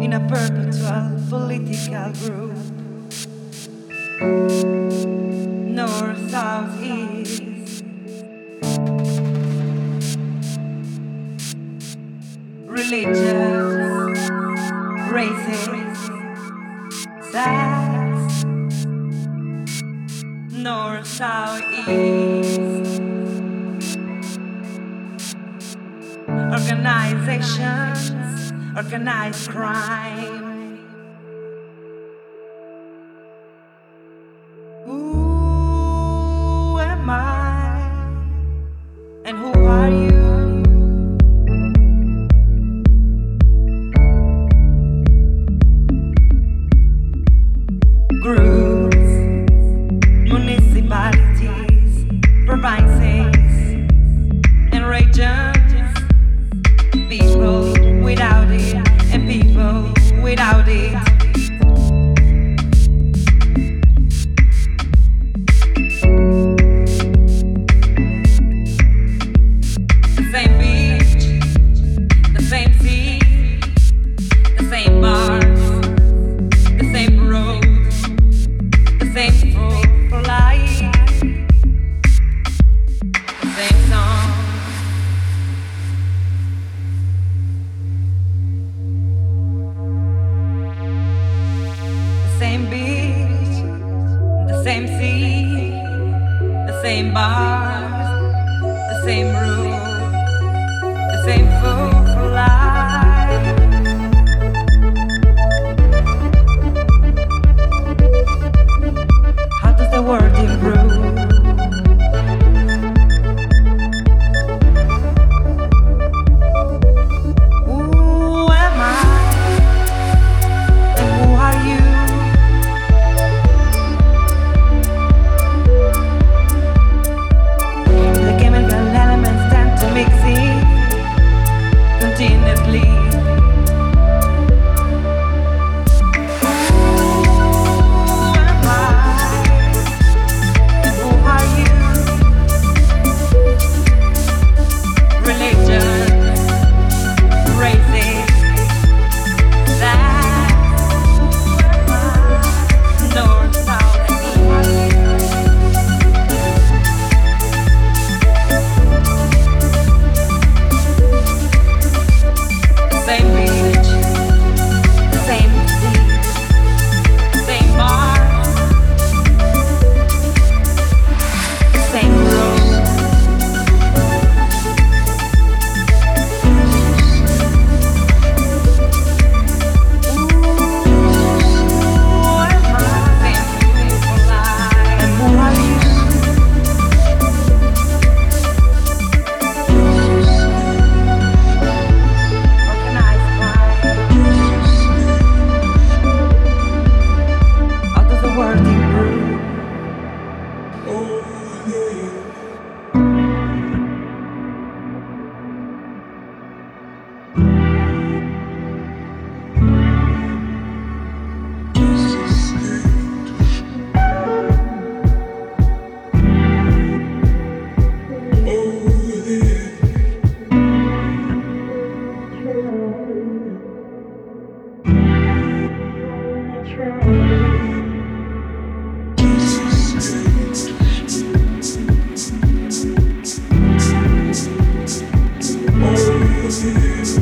in a perpetual political group north, south, east. Religious, racist, sex, north, south, east. organizations crime. This